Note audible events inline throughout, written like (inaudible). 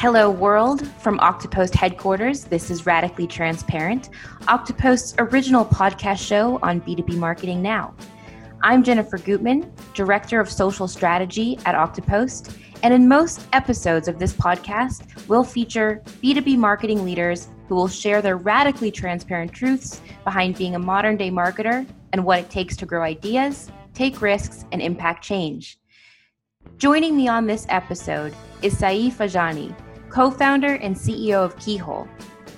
Hello, world. From Oktopost headquarters, this is Radically Transparent, Oktopost's original podcast show on B2B marketing now. I'm Jennifer Gutman, Director of Social Strategy at Oktopost, and in most episodes of this podcast, we'll feature B2B marketing leaders who will share their radically transparent truths behind being a modern day marketer and what it takes to grow ideas, take risks, and impact change. Joining me on this episode is Saif Ajani, co founder and CEO of Keyhole,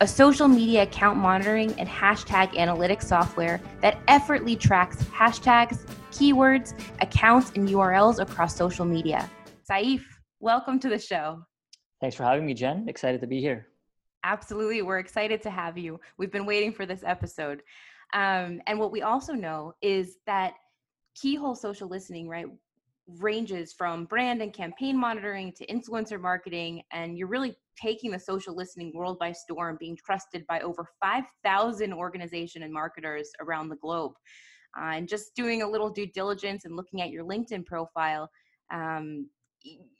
a social media account monitoring and hashtag analytics software that effortlessly tracks hashtags, keywords, accounts, and URLs across social media. Saif, welcome to the show. Thanks for having me, Jen. Excited to be here. Absolutely. We're excited to have you. We've been waiting for this episode. Um, and what we also know is that keyhole social listening, right, ranges from brand and campaign monitoring to influencer marketing. And you're really taking the social listening world by storm, being trusted by over 5,000 organization and marketers around the globe. Uh, and just doing a little due diligence and looking at your LinkedIn profile, um,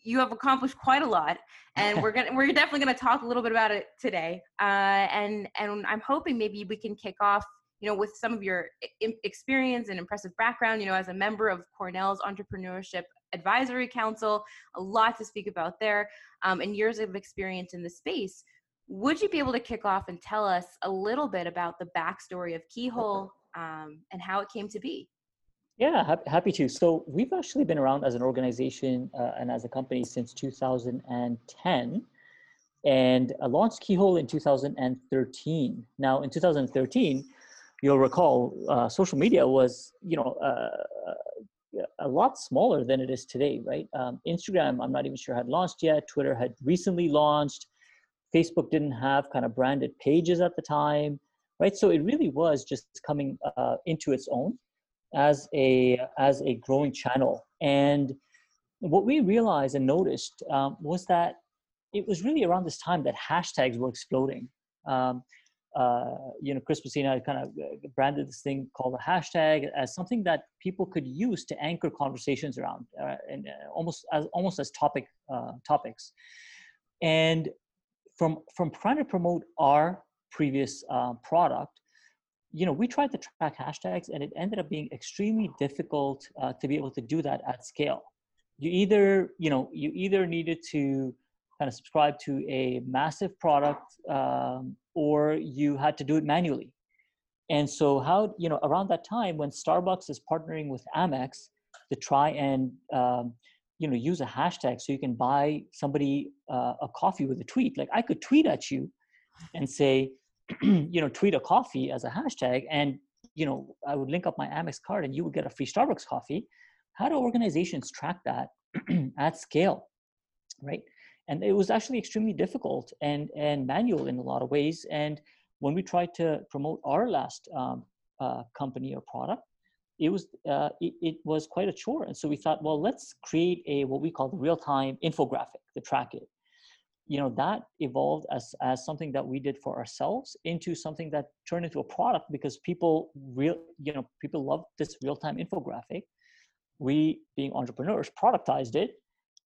you have accomplished quite a lot, and we're gonna we're definitely gonna talk a little bit about it today. Uh, and and I'm hoping maybe we can kick off you know, with some of your experience and impressive background, you know, as a member of Cornell's Entrepreneurship Advisory Council, a lot to speak about there, um, and years of experience in the space. Would you be able to kick off and tell us a little bit about the backstory of Keyhole um, and how it came to be? Yeah, happy to. So we've actually been around as an organization uh, and as a company since 2010 and launched Keyhole in 2013. Now, in 2013, you'll recall uh, social media was you know uh, a lot smaller than it is today right? Um, instagram i'm not even sure had launched yet. Twitter had recently launched. Facebook didn't have kind of branded pages at the time right? So it really was just coming uh, into its own as a as a growing channel. And what we realized and noticed um, was that it was really around this time that hashtags were exploding. Um, uh, you know, Chris Messina kind of uh, branded this thing called a hashtag as something that people could use to anchor conversations around, uh, and uh, almost as almost as topic uh, topics. And from from trying to promote our previous uh, product, you know, we tried to track hashtags, and it ended up being extremely difficult to be able to do that at scale. You either, you know, you either needed to kind of subscribe to a massive product um, or you had to do it manually. And so how you know around that time when starbucks is partnering with amex to try and um, you know use a hashtag so you can buy somebody uh, a coffee with a tweet like i could tweet at you and say (clears throat) you know tweet a coffee as a hashtag and you know i would link up my amex card and you would get a free starbucks coffee. How do organizations track that (clears throat) at scale right and it was actually extremely difficult and and manual in a lot of ways. And when we tried to promote our last um, uh, company or product it was uh, it, it, was quite a chore. And so we thought well let's create a what we call the real-time infographic to track it you know that evolved as as something that we did for ourselves into something that turned into a product because people real you know people love this real-time infographic. We being entrepreneurs productized it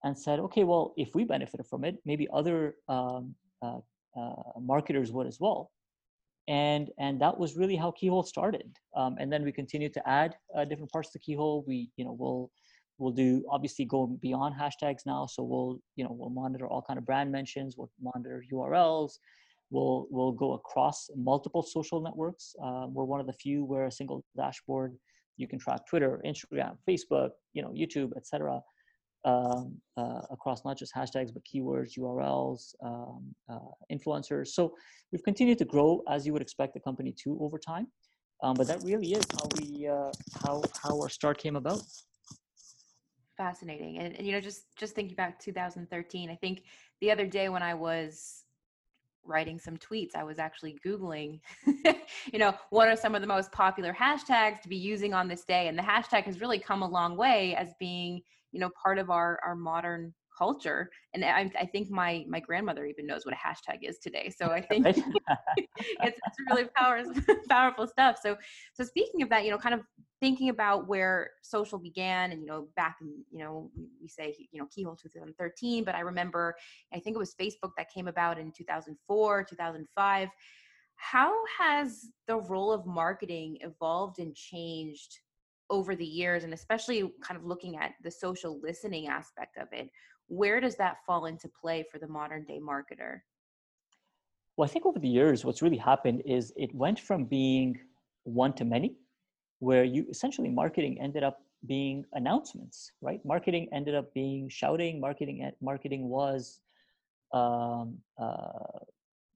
and said, okay, well, if we benefited from it, maybe other um, uh, uh, marketers would as well. And and that was really how Keyhole started. Um, and then we continued to add uh, different parts to Keyhole. We you know we'll we'll do obviously go beyond hashtags now. So we'll you know we'll monitor all kind of brand mentions. We'll monitor URLs. We'll we'll go across multiple social networks. Uh, we're one of the few where a single dashboard you can track Twitter, Instagram, Facebook, you know, YouTube, etc um, uh, across not just hashtags but keywords, URLs, um, uh, influencers. So we've continued to grow as you would expect the company to over time. Um, but that really is how we uh, how how our start came about. Fascinating, and, and you know, just just thinking back 2013, I think the other day when I was writing some tweets i was actually googling (laughs) you know what are some of the most popular hashtags to be using on this day and the hashtag has really come a long way as being you know part of our our modern culture and I, I think my my grandmother even knows what a hashtag is today so i think (laughs) it's, it's really power, (laughs) powerful stuff. So so speaking of that you know kind of thinking about where social began and you know back in you know we say you know keyhole 2013 but i remember i think it was facebook that came about in 2004 2005 how has the role of marketing evolved and changed over the years and especially kind of looking at the social listening aspect of it where does that fall into play for the modern day marketer? Well i think over the years what's really happened is it went from being one to many where you essentially marketing ended up being announcements right? Marketing ended up being shouting marketing marketing was um, uh,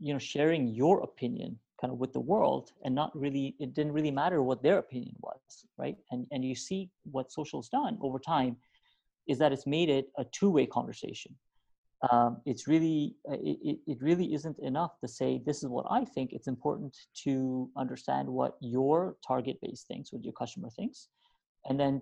you know sharing your opinion kind of with the world and not really it didn't really matter what their opinion was right? And and you see what social's done over time is that it's made it a two-way conversation. Um, it's really uh, it, it really isn't enough to say this is what i think. It's important to understand what your target base thinks what your customer thinks and then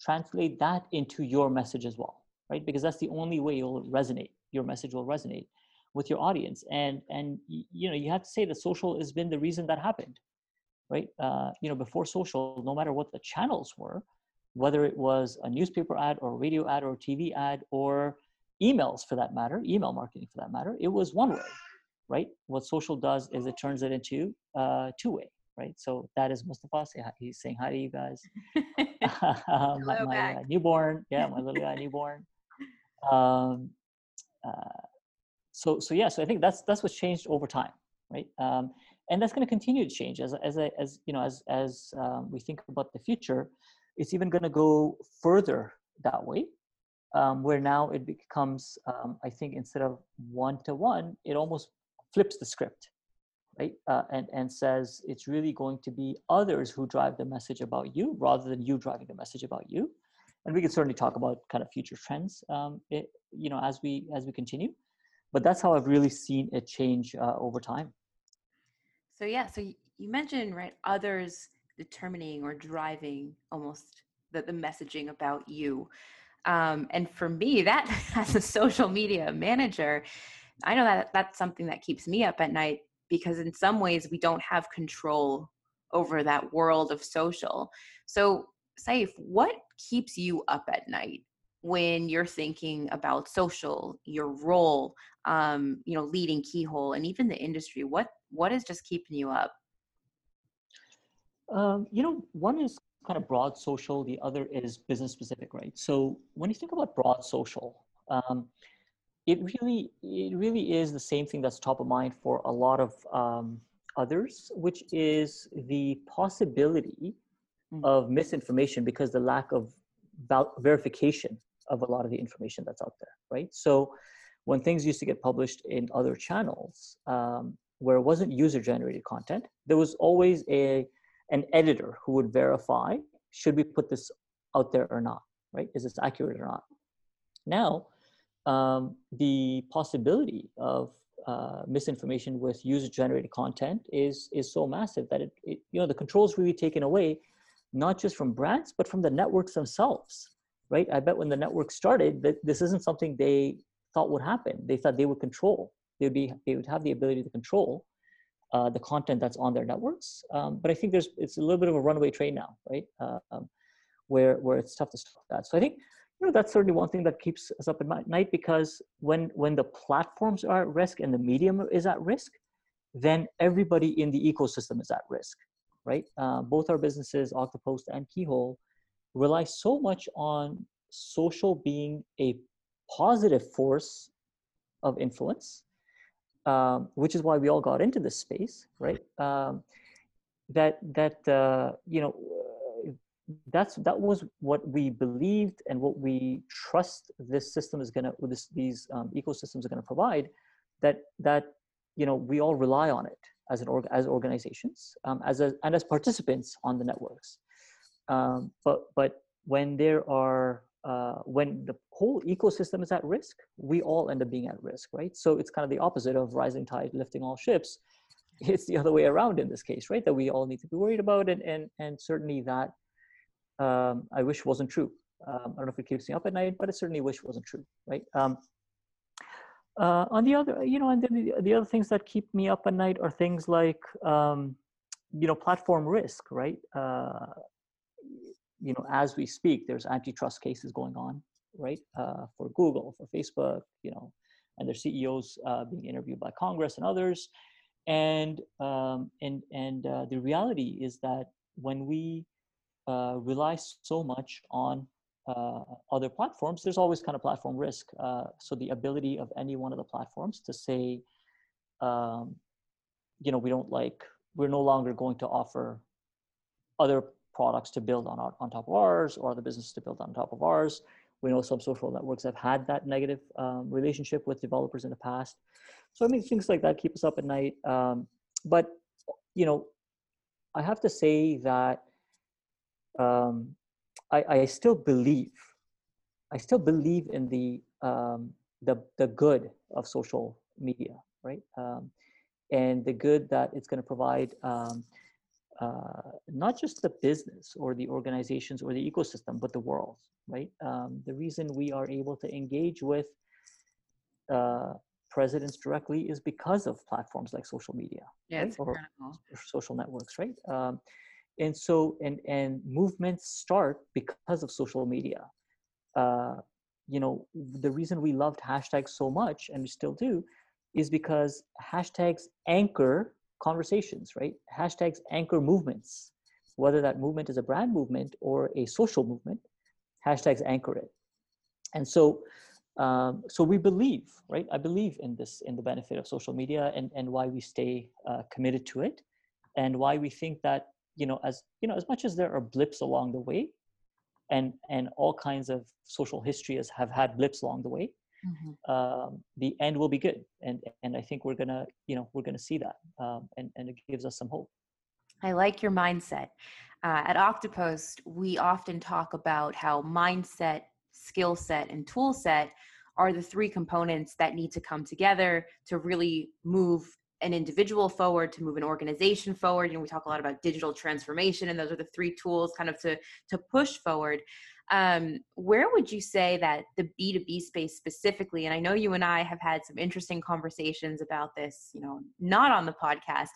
translate that into your message as well right? Because that's the only way you'll resonate. Your message will resonate with your audience. And and you know you have to say that social has been the reason that happened right? Uh, you know before social no matter what the channels were whether it was a newspaper ad or a radio ad or a tv ad or emails for that matter email marketing for that matter it was one way right? What social does is it turns it into uh, two way right? So that is mustafa he's saying hi to you guys. (laughs) (laughs) My, my uh, newborn. Yeah my little guy newborn. (laughs) Um, uh, so so yeah so i think that's that's what's changed over time right? Um, and that's going to continue to change as as as you know as as um, we think about the future. It's even going to go further that way um, where now it becomes um, i think instead of one to one it almost flips the script right? Uh, and and says it's really going to be others who drive the message about you rather than you driving the message about you. And we can certainly talk about kind of future trends um, it, you know as we as we continue but that's how I've really seen it change uh, over time. So yeah, so you mentioned right others determining or driving almost the, the messaging about you. Um, and for me, that (laughs) as a social media manager, I know that that's something that keeps me up at night because in some ways we don't have control over that world of social. So, Saif, what keeps you up at night? When you're thinking about social your role um, you know leading keyhole and even the industry what what is just keeping you up um, you know one is kind of broad social the other is business specific right so when you think about broad social um, it really it really is the same thing that's top of mind for a lot of um, others which is the possibility mm. of misinformation because the lack of verification of a lot of the information that's out there, right? So when things used to get published in other channels um, where it wasn't user generated content, there was always a an editor who would verify should we put this out there or not, right? Is this accurate or not? Now, um, the possibility of uh, misinformation with user generated content is is so massive that it, it you know the controls really taken away not just from brands but from the networks themselves right? I bet when the network started, that this isn't something they thought would happen. They thought they would control. They would be they would have the ability to control uh, the content that's on their networks. Um, but I think there's it's a little bit of a runaway train now, right? Uh, um, where where it's tough to stop that. So I think you know that's certainly one thing that keeps us up at night because when when the platforms are at risk and the medium is at risk, then everybody in the ecosystem is at risk, right? Uh, both our businesses, Oktopost and Keyhole, rely so much on social being a positive force of influence, um, which is why we all got into this space, right? Um, that that uh, you know that's that was what we believed and what we trust this system is gonna this these um, ecosystems are gonna provide. That that you know we all rely on it as an org- as organizations um, as a, and as participants on the networks um, but but when there are uh, when the whole ecosystem is at risk, we all end up being at risk, right? So it's kind of the opposite of rising tide lifting all ships. (laughs) It's the other way around in this case, right? That we all need to be worried about, and and and certainly that um, I wish wasn't true. Um, I don't know if it keeps me up at night, but I certainly wish wasn't true, right? Um, uh, on the other, you know, and then the, the other things that keep me up at night are things like, um, you know, platform risk, right? Uh, you know, as we speak, there's antitrust cases going on, right, uh, for Google, for Facebook, you know, and their CEOs uh, being interviewed by Congress and others. And um, and and uh, the reality is that when we uh, rely so much on uh, other platforms, there's always kind of platform risk. Uh, so the ability of any one of the platforms to say, um, you know, we don't like, we're no longer going to offer other products to build on our, on top of ours or other businesses to build on top of ours. We know some social networks have had that negative um, relationship with developers in the past. So I mean, things like that keep us up at night. Um, but you know, I have to say that um, I, I still believe, I still believe in the um, the the good of social media, right? Um, and the good that it's going to provide um, uh, not just the business or the organizations or the ecosystem, but the world, right? Um, the reason we are able to engage with uh, presidents directly is because of platforms like social media, yeah, right? or, social networks, right? Um, and so and and movements start because of social media uh, you know the reason we loved hashtags so much and we still do is because hashtags anchor conversations right? Hashtags anchor movements. Whether that movement is a brand movement or a social movement hashtags anchor it. And so um, so we believe right? I believe in this in the benefit of social media and and why we stay uh, committed to it and why we think that you know as you know as much as there are blips along the way and and all kinds of social history has have had blips along the way mm-hmm. um, the end will be good. And and i think we're gonna you know we're gonna see that um, and and it gives us some hope. I like your mindset. Uh, at oktopost we often talk about how mindset skill set and tool set are the three components that need to come together to really move an individual forward to move an organization forward. You know we talk a lot about digital transformation and those are the three tools kind of to to push forward um, where would you say that the b2b space specifically and i know you and i have had some interesting conversations about this you know not on the podcast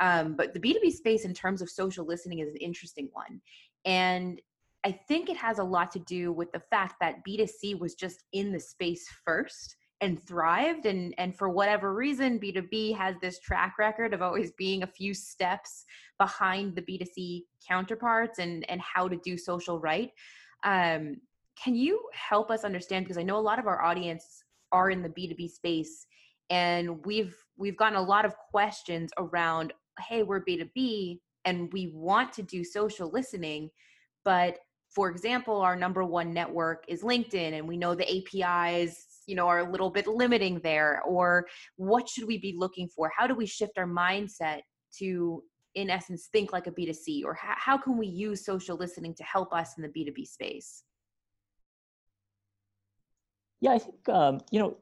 um, but the b2b space in terms of social listening is an interesting one. And i think it has a lot to do with the fact that b2c was just in the space first and thrived and and for whatever reason b2b has this track record of always being a few steps behind the b2c counterparts and and how to do social right um, can you help us understand because i know a lot of our audience are in the b2b space and we've we've gotten a lot of questions around hey we're b2b and we want to do social listening but for example our number one network is linkedin and we know the apis you know are a little bit limiting there or what should we be looking for? How do we shift our mindset to in essence think like a b2c or how, how can we use social listening to help us in the b2b space yeah i think um, you know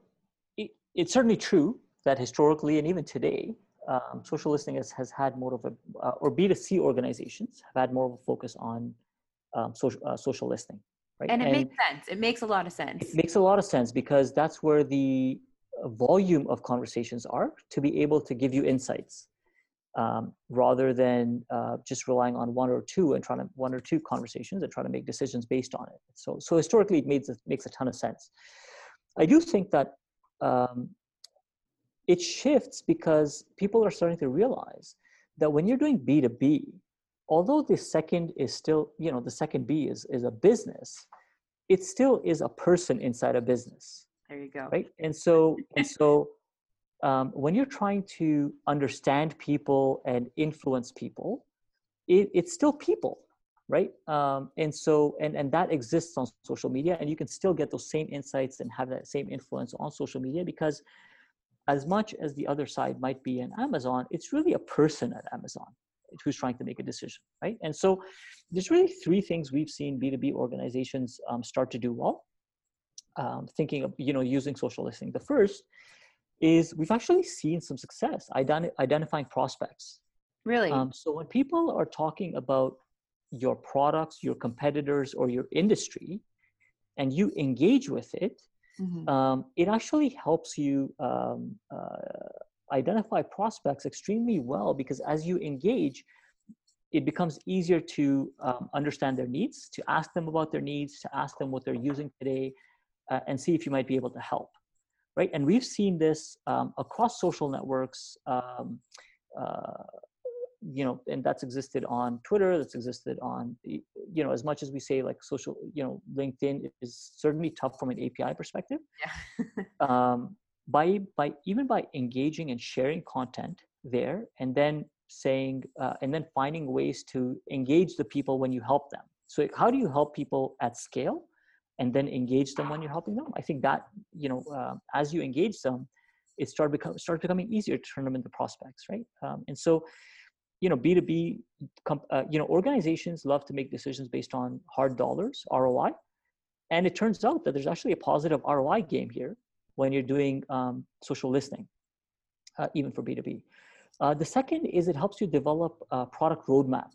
it, it's certainly true that historically and even today um, social listening has, has had more of a uh, or b2c organizations have had more of a focus on um, social, uh, social listening Right? And it and makes sense. It makes a lot of sense. It makes a lot of sense because that's where the volume of conversations are to be able to give you insights um, rather than uh, just relying on one or two and trying to one or two conversations and trying to make decisions based on it. So, so historically, it makes makes a ton of sense. I do think that um, it shifts because people are starting to realize that when you're doing B two B, although the second is still, you know, the second B is, is a business, it still is a person inside a business. There you go. Right. And so, and so um, when you're trying to understand people and influence people, it, it's still people, right? Um, and so, and, and that exists on social media, and you can still get those same insights and have that same influence on social media because as much as the other side might be an Amazon, it's really a person at Amazon who's trying to make a decision, right? And so there's really three things we've seen B2B organizations um, start to do well. Um, thinking of, you know, using social listening. The first is we've actually seen some success ident- identifying prospects. Really? Um, so when people are talking about your products, your competitors, or your industry, and you engage with it, mm-hmm. um, it actually helps you um, uh, identify prospects extremely well because as you engage, it becomes easier to um, understand their needs, to ask them about their needs, to ask them what they're using today, uh, and see if you might be able to help, right? And we've seen this um, across social networks. Um, uh, you know, and that's existed on Twitter. That's existed on, you know, as much as we say like social, you know, LinkedIn is certainly tough from an API perspective. Yeah. (laughs) um, by by even by engaging and sharing content there, and then saying, uh, and then finding ways to engage the people when you help them. So how do you help people at scale, and then engage them when you're helping them? I think that you know, uh, as you engage them, it start become start becoming easier to turn them into prospects, right? Um, and so you know b2b uh, you know organizations love to make decisions based on hard dollars roi and it turns out that there's actually a positive roi game here when you're doing um, social listening uh, even for b2b uh, the second is it helps you develop a product roadmap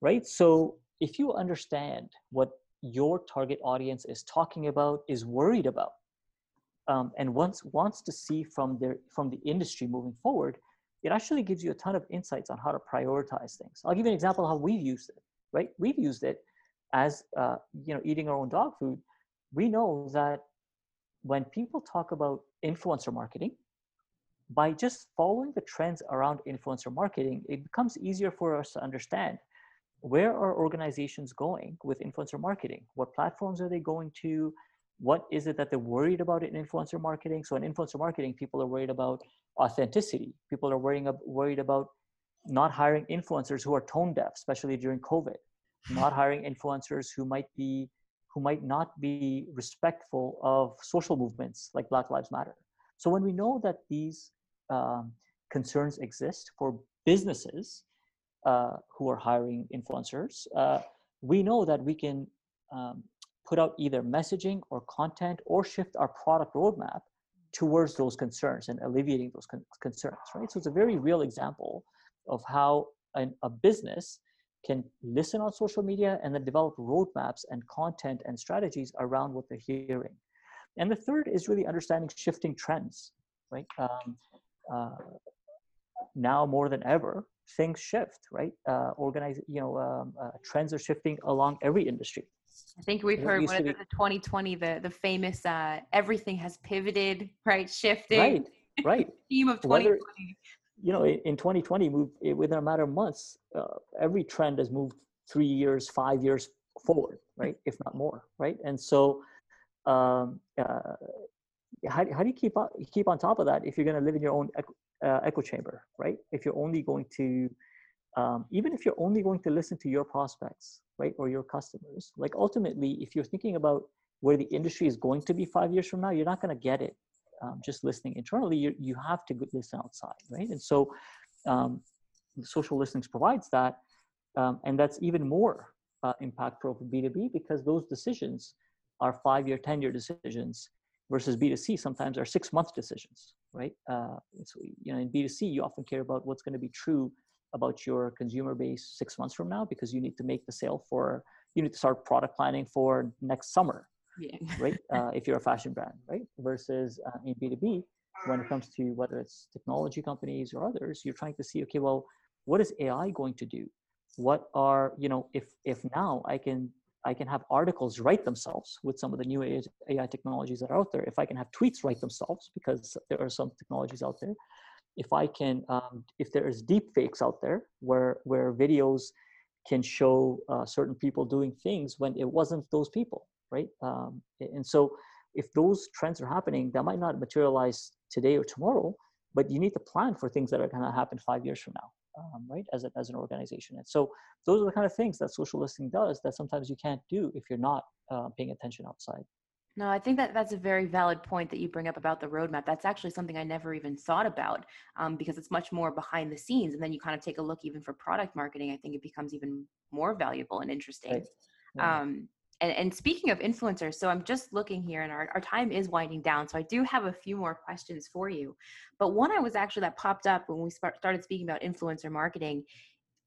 right so if you understand what your target audience is talking about is worried about um, and wants wants to see from their from the industry moving forward it actually gives you a ton of insights on how to prioritize things. I'll give you an example of how we've used it, right? We've used it as, uh, you know, eating our own dog food. We know that when people talk about influencer marketing, by just following the trends around influencer marketing, it becomes easier for us to understand where are organizations going with influencer marketing? What platforms are they going to? what is it that they're worried about in influencer marketing so in influencer marketing people are worried about authenticity people are worrying worried about not hiring influencers who are tone deaf especially during covid not (laughs) hiring influencers who might be who might not be respectful of social movements like black lives matter so when we know that these um, concerns exist for businesses uh, who are hiring influencers uh, we know that we can um, put out either messaging or content or shift our product roadmap towards those concerns and alleviating those con- concerns, right? So it's a very real example of how an, a business can listen on social media and then develop roadmaps and content and strategies around what they're hearing. And the third is really understanding shifting trends, right? Um, uh, now more than ever, things shift, right? Uh, organize, you know, um, uh, trends are shifting along every industry. I think we've heard what is it, the 2020, the the famous uh, everything has pivoted, right? Shifted. Right. Right. (laughs) theme of 2020. Whether, you know, in 2020, moved within a matter of months, uh, every trend has moved three years, five years forward, right? If not more, right? And so, um, uh, how, how do you keep on, keep on top of that if you're going to live in your own uh, echo chamber, right? If you're only going to um, even if you're only going to listen to your prospects, right, or your customers, like ultimately, if you're thinking about where the industry is going to be five years from now, you're not going to get it um, just listening internally. You you have to listen outside, right? And so, um, social listening provides that, um, and that's even more uh, impactful for B2B because those decisions are five-year, ten-year decisions versus B2C sometimes are six-month decisions, right? Uh, so, you know, in B2C, you often care about what's going to be true about your consumer base six months from now because you need to make the sale for you need to start product planning for next summer yeah. right (laughs) uh, if you're a fashion brand right versus uh, in b2b when it comes to whether it's technology companies or others you're trying to see okay well what is ai going to do what are you know if if now i can i can have articles write themselves with some of the new ai technologies that are out there. If i can have tweets write themselves because there are some technologies out there. If I can, um, if there is deep fakes out there where where videos can show uh, certain people doing things when it wasn't those people, right? Um, and so, if those trends are happening, that might not materialize today or tomorrow, but you need to plan for things that are going to happen five years from now, um, right? As, a, as an organization. And so, those are the kind of things that social listening does that sometimes you can't do if you're not uh, paying attention outside. No, I think that that's a very valid point that you bring up about the roadmap. That's actually something I never even thought about um, because it's much more behind the scenes. And then you kind of take a look even for product marketing. I think it becomes even more valuable and interesting. Right. Yeah. Um, and, and speaking of influencers, so I'm just looking here and our, our time is winding down. So I do have a few more questions for you. But one I was actually that popped up when we started speaking about influencer marketing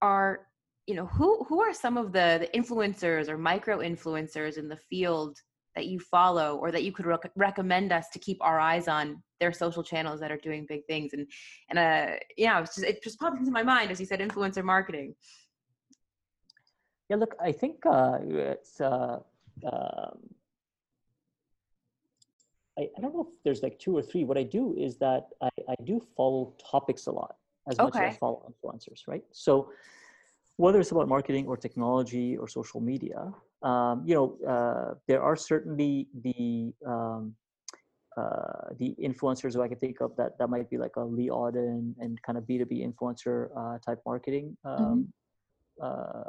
are you know who who are some of the, the influencers or micro influencers in the field that you follow or that you could rec- recommend us to keep our eyes on their social channels that are doing big things and and uh yeah it just, it just popped into my mind as you said influencer marketing Yeah, look, I think uh, it's. Uh, um, I, I don't know if there's like two or three. What I do is that I, I do follow topics a lot as much as I follow influencers, right? So whether it's about marketing or technology or social media, um, you know, uh, there are certainly the um, uh, the influencers who I can think of that that might be like a Lee Odden and kind of B two B influencer uh, type marketing um, uh,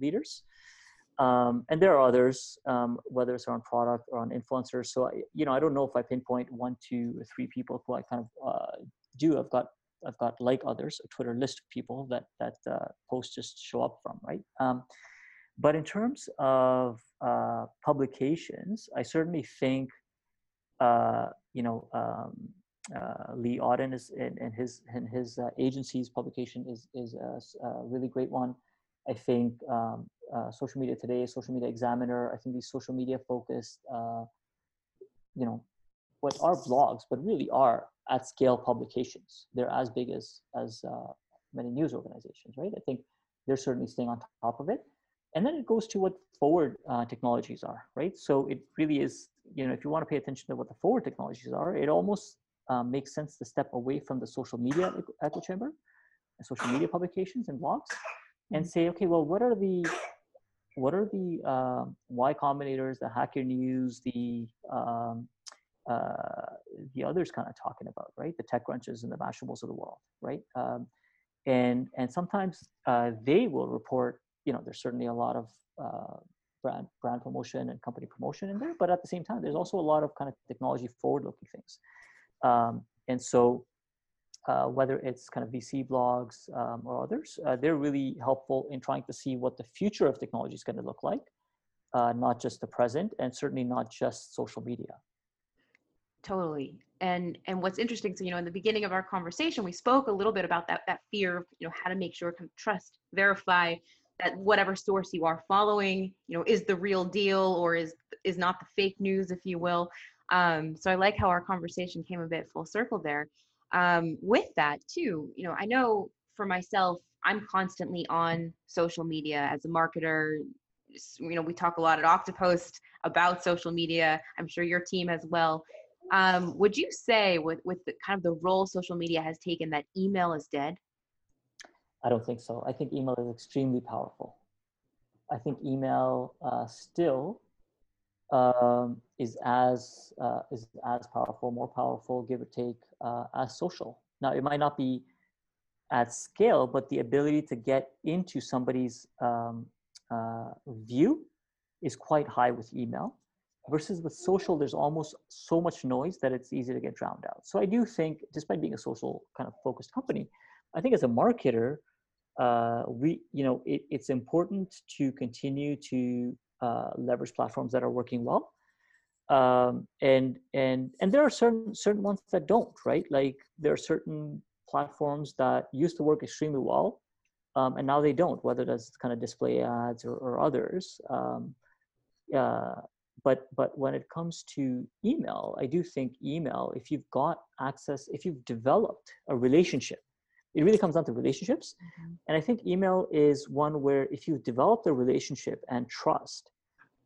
leaders. Um, and there are others, um, whether it's on product or on influencers. So I, you know, I don't know if I pinpoint one, two, or three people who I kind of uh, do. I've got I've got like others a Twitter list of people that that uh, posts just show up from, right? Um, but in terms of uh, publications, I certainly think uh, you know um, uh, Lee Odden is and, his and his uh, agency's publication is is a really great one. I think um, uh, social media today, social media examiner. I think these social media focused, uh, you know, what are blogs, but really are at scale publications. They're as big as as uh, many news organizations, right? I think they're certainly staying on top of it. And then it goes to what forward uh, technologies are, right? So it really is, you know, if you want to pay attention to what the forward technologies are, it almost um, makes sense to step away from the social media echo- echo chamber, and social media publications and blogs, and say, okay, well, what are the what are the um, Y Combinators, the Hacker News, the um, uh, the others kind of talking about, right? The TechCrunches and the Mashables of the world, right? Um, and and sometimes uh, they will report, you know, there's certainly a lot of uh, brand brand promotion and company promotion in there, but at the same time, there's also a lot of kind of technology forward-looking things. Um, and so uh, whether it's kind of VC blogs um, or others, uh, they're really helpful in trying to see what the future of technology is going to look like, uh, not just the present, and certainly not just social media. Totally. And and what's interesting, so you know, in the beginning of our conversation, we spoke a little bit about that that fear of you know how to make sure, kind of trust, verify that whatever source you are following, you know, is the real deal or is is not the fake news, if you will. Um, so I like how our conversation came a bit full circle there. Um, with that too, you know, I know for myself, I'm constantly on social media as a marketer. You know, we talk a lot at Oktopost about social media. I'm sure your team as well. Um, would you say with with the kind of the role social media has taken that email is dead? I don't think so. I think email is extremely powerful. I think email uh, still um, is as uh, is as powerful, more powerful, give or take, uh, as social. Now, it might not be at scale, but the ability to get into somebody's um, uh, view is quite high with email. Versus with social, there's almost so much noise that it's easy to get drowned out. So I do think, despite being a social kind of focused company, I think as a marketer, uh, we you know it, it's important to continue to uh, leverage platforms that are working well. Um, and and and there are certain certain ones that don't right? Like there are certain platforms that used to work extremely well um, and now they don't whether that's kind of display ads or, or others. Um, uh, but but when it comes to email i do think email if you've got access if you've developed a relationship it really comes down to relationships and I think email is one where if you develop a relationship and trust,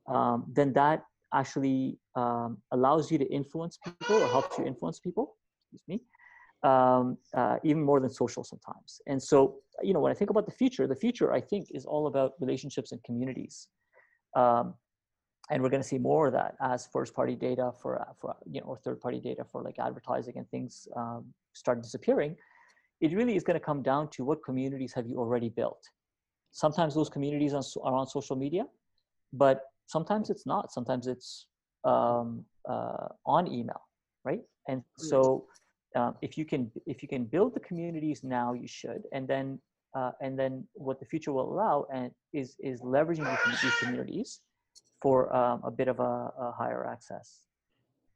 um, then that actually um, allows you to influence people or helps you influence people. Excuse me. Um, uh, even more than social sometimes. And so, you know, when I think about the future, the future I think is all about relationships and communities. Um, and we're going to see more of that as first-party data for, for you know, or third-party data for like advertising and things um, start disappearing it really is going to come down to what communities have you already built. Sometimes those communities are on social media, but sometimes it's not. Sometimes it's um, uh, on email, right? And so, um, if you can if you can build the communities now, you should. And then uh, and then what the future will allow and is is leveraging these, these communities for um, a bit of a, a higher access.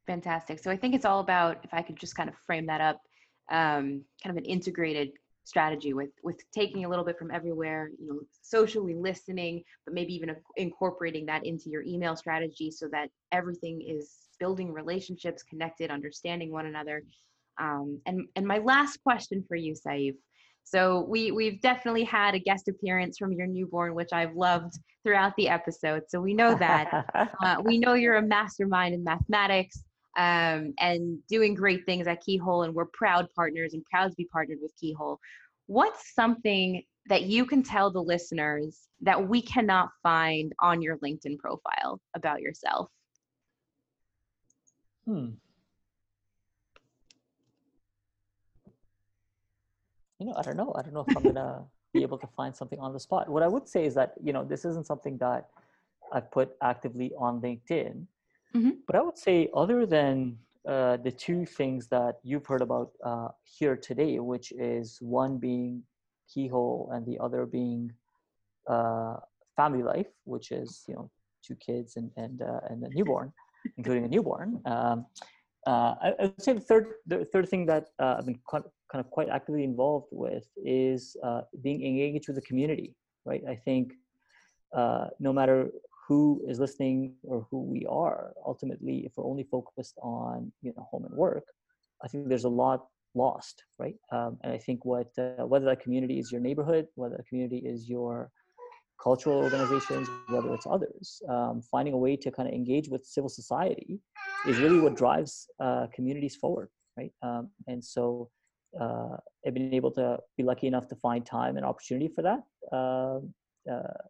Fantastic. So I think it's all about, if I could just kind of frame that up, um, kind of an integrated strategy with with taking a little bit from everywhere, you know, socially listening, but maybe even incorporating that into your email strategy so that everything is building relationships, connected, understanding one another. Um, and and my last question for you, Saif. So we we've definitely had a guest appearance from your newborn, which I've loved throughout the episode. So we know that. (laughs) uh, we know you're a mastermind in mathematics um, and doing great things at Keyhole, and we're proud partners and proud to be partnered with Keyhole. What's something that you can tell the listeners that we cannot find on your LinkedIn profile about yourself? Hmm. You know, I don't know. I don't know if I'm gonna (laughs) be able to find something on the spot. What I would say is that you know this isn't something that I've put actively on LinkedIn, mm-hmm. but I would say other than uh, the two things that you've heard about uh, here today, which is one being keyhole and the other being uh, family life, which is you know two kids and and uh, and a newborn, (laughs) including a newborn. Um, uh, I, I, would say the third the third thing that uh, I've been quite, kind of quite actively involved with is uh, being engaged with the community. Right, I think uh, no matter who is listening or who we are, ultimately, if we're only focused on you know home and work, I think there's a lot lost, right? Um, and I think what uh, whether that community is your neighborhood, whether that community is your cultural organizations, whether it's others, um, finding a way to kind of engage with civil society is really what drives uh, communities forward, right? Um, and so uh, I've been able to be lucky enough to find time and opportunity for that, um,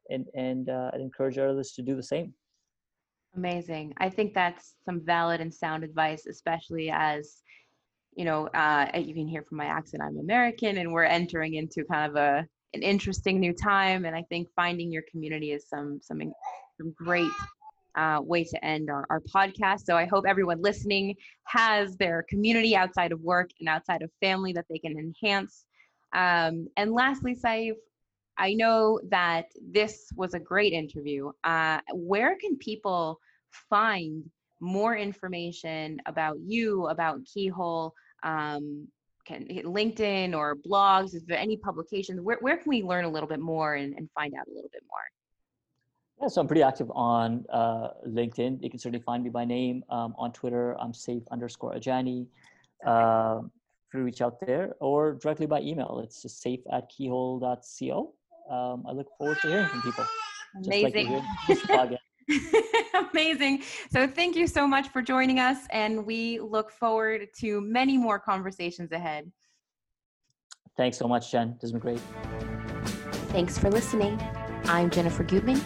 and and uh, I'd encourage others to do the same. Amazing. I think that's some valid and sound advice, especially as you know, uh, you can hear from my accent, I'm American, and we're entering into kind of a an interesting new time. And I think finding your community is some some some great uh, way to end our, our podcast. So I hope everyone listening has their community outside of work and outside of family that they can enhance. Um, and lastly, Saif, I know that this was a great interview. Uh, where can people find more information about you, about Keyhole, um, can LinkedIn or blogs? Is there any publications? Where, where can we learn a little bit more and, and find out a little bit more? Yeah, so I'm pretty active on uh, LinkedIn. You can certainly find me by name. Um, on Twitter, I'm saif underscore Ajani. Uh, free reach out there or directly by email. It's saif at keyhole.co. Um, I look forward to hearing from people. Amazing. Like (laughs) Amazing. So thank you so much for joining us, and we look forward to many more conversations ahead. Thanks so much, Jen. This has been great. Thanks for listening. I'm Jennifer Gutman,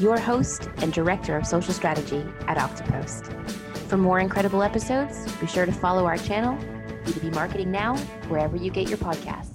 your host and Director of Social Strategy at Oktopost. For more incredible episodes, be sure to follow our channel, B2B Marketing Now, wherever you get your podcasts.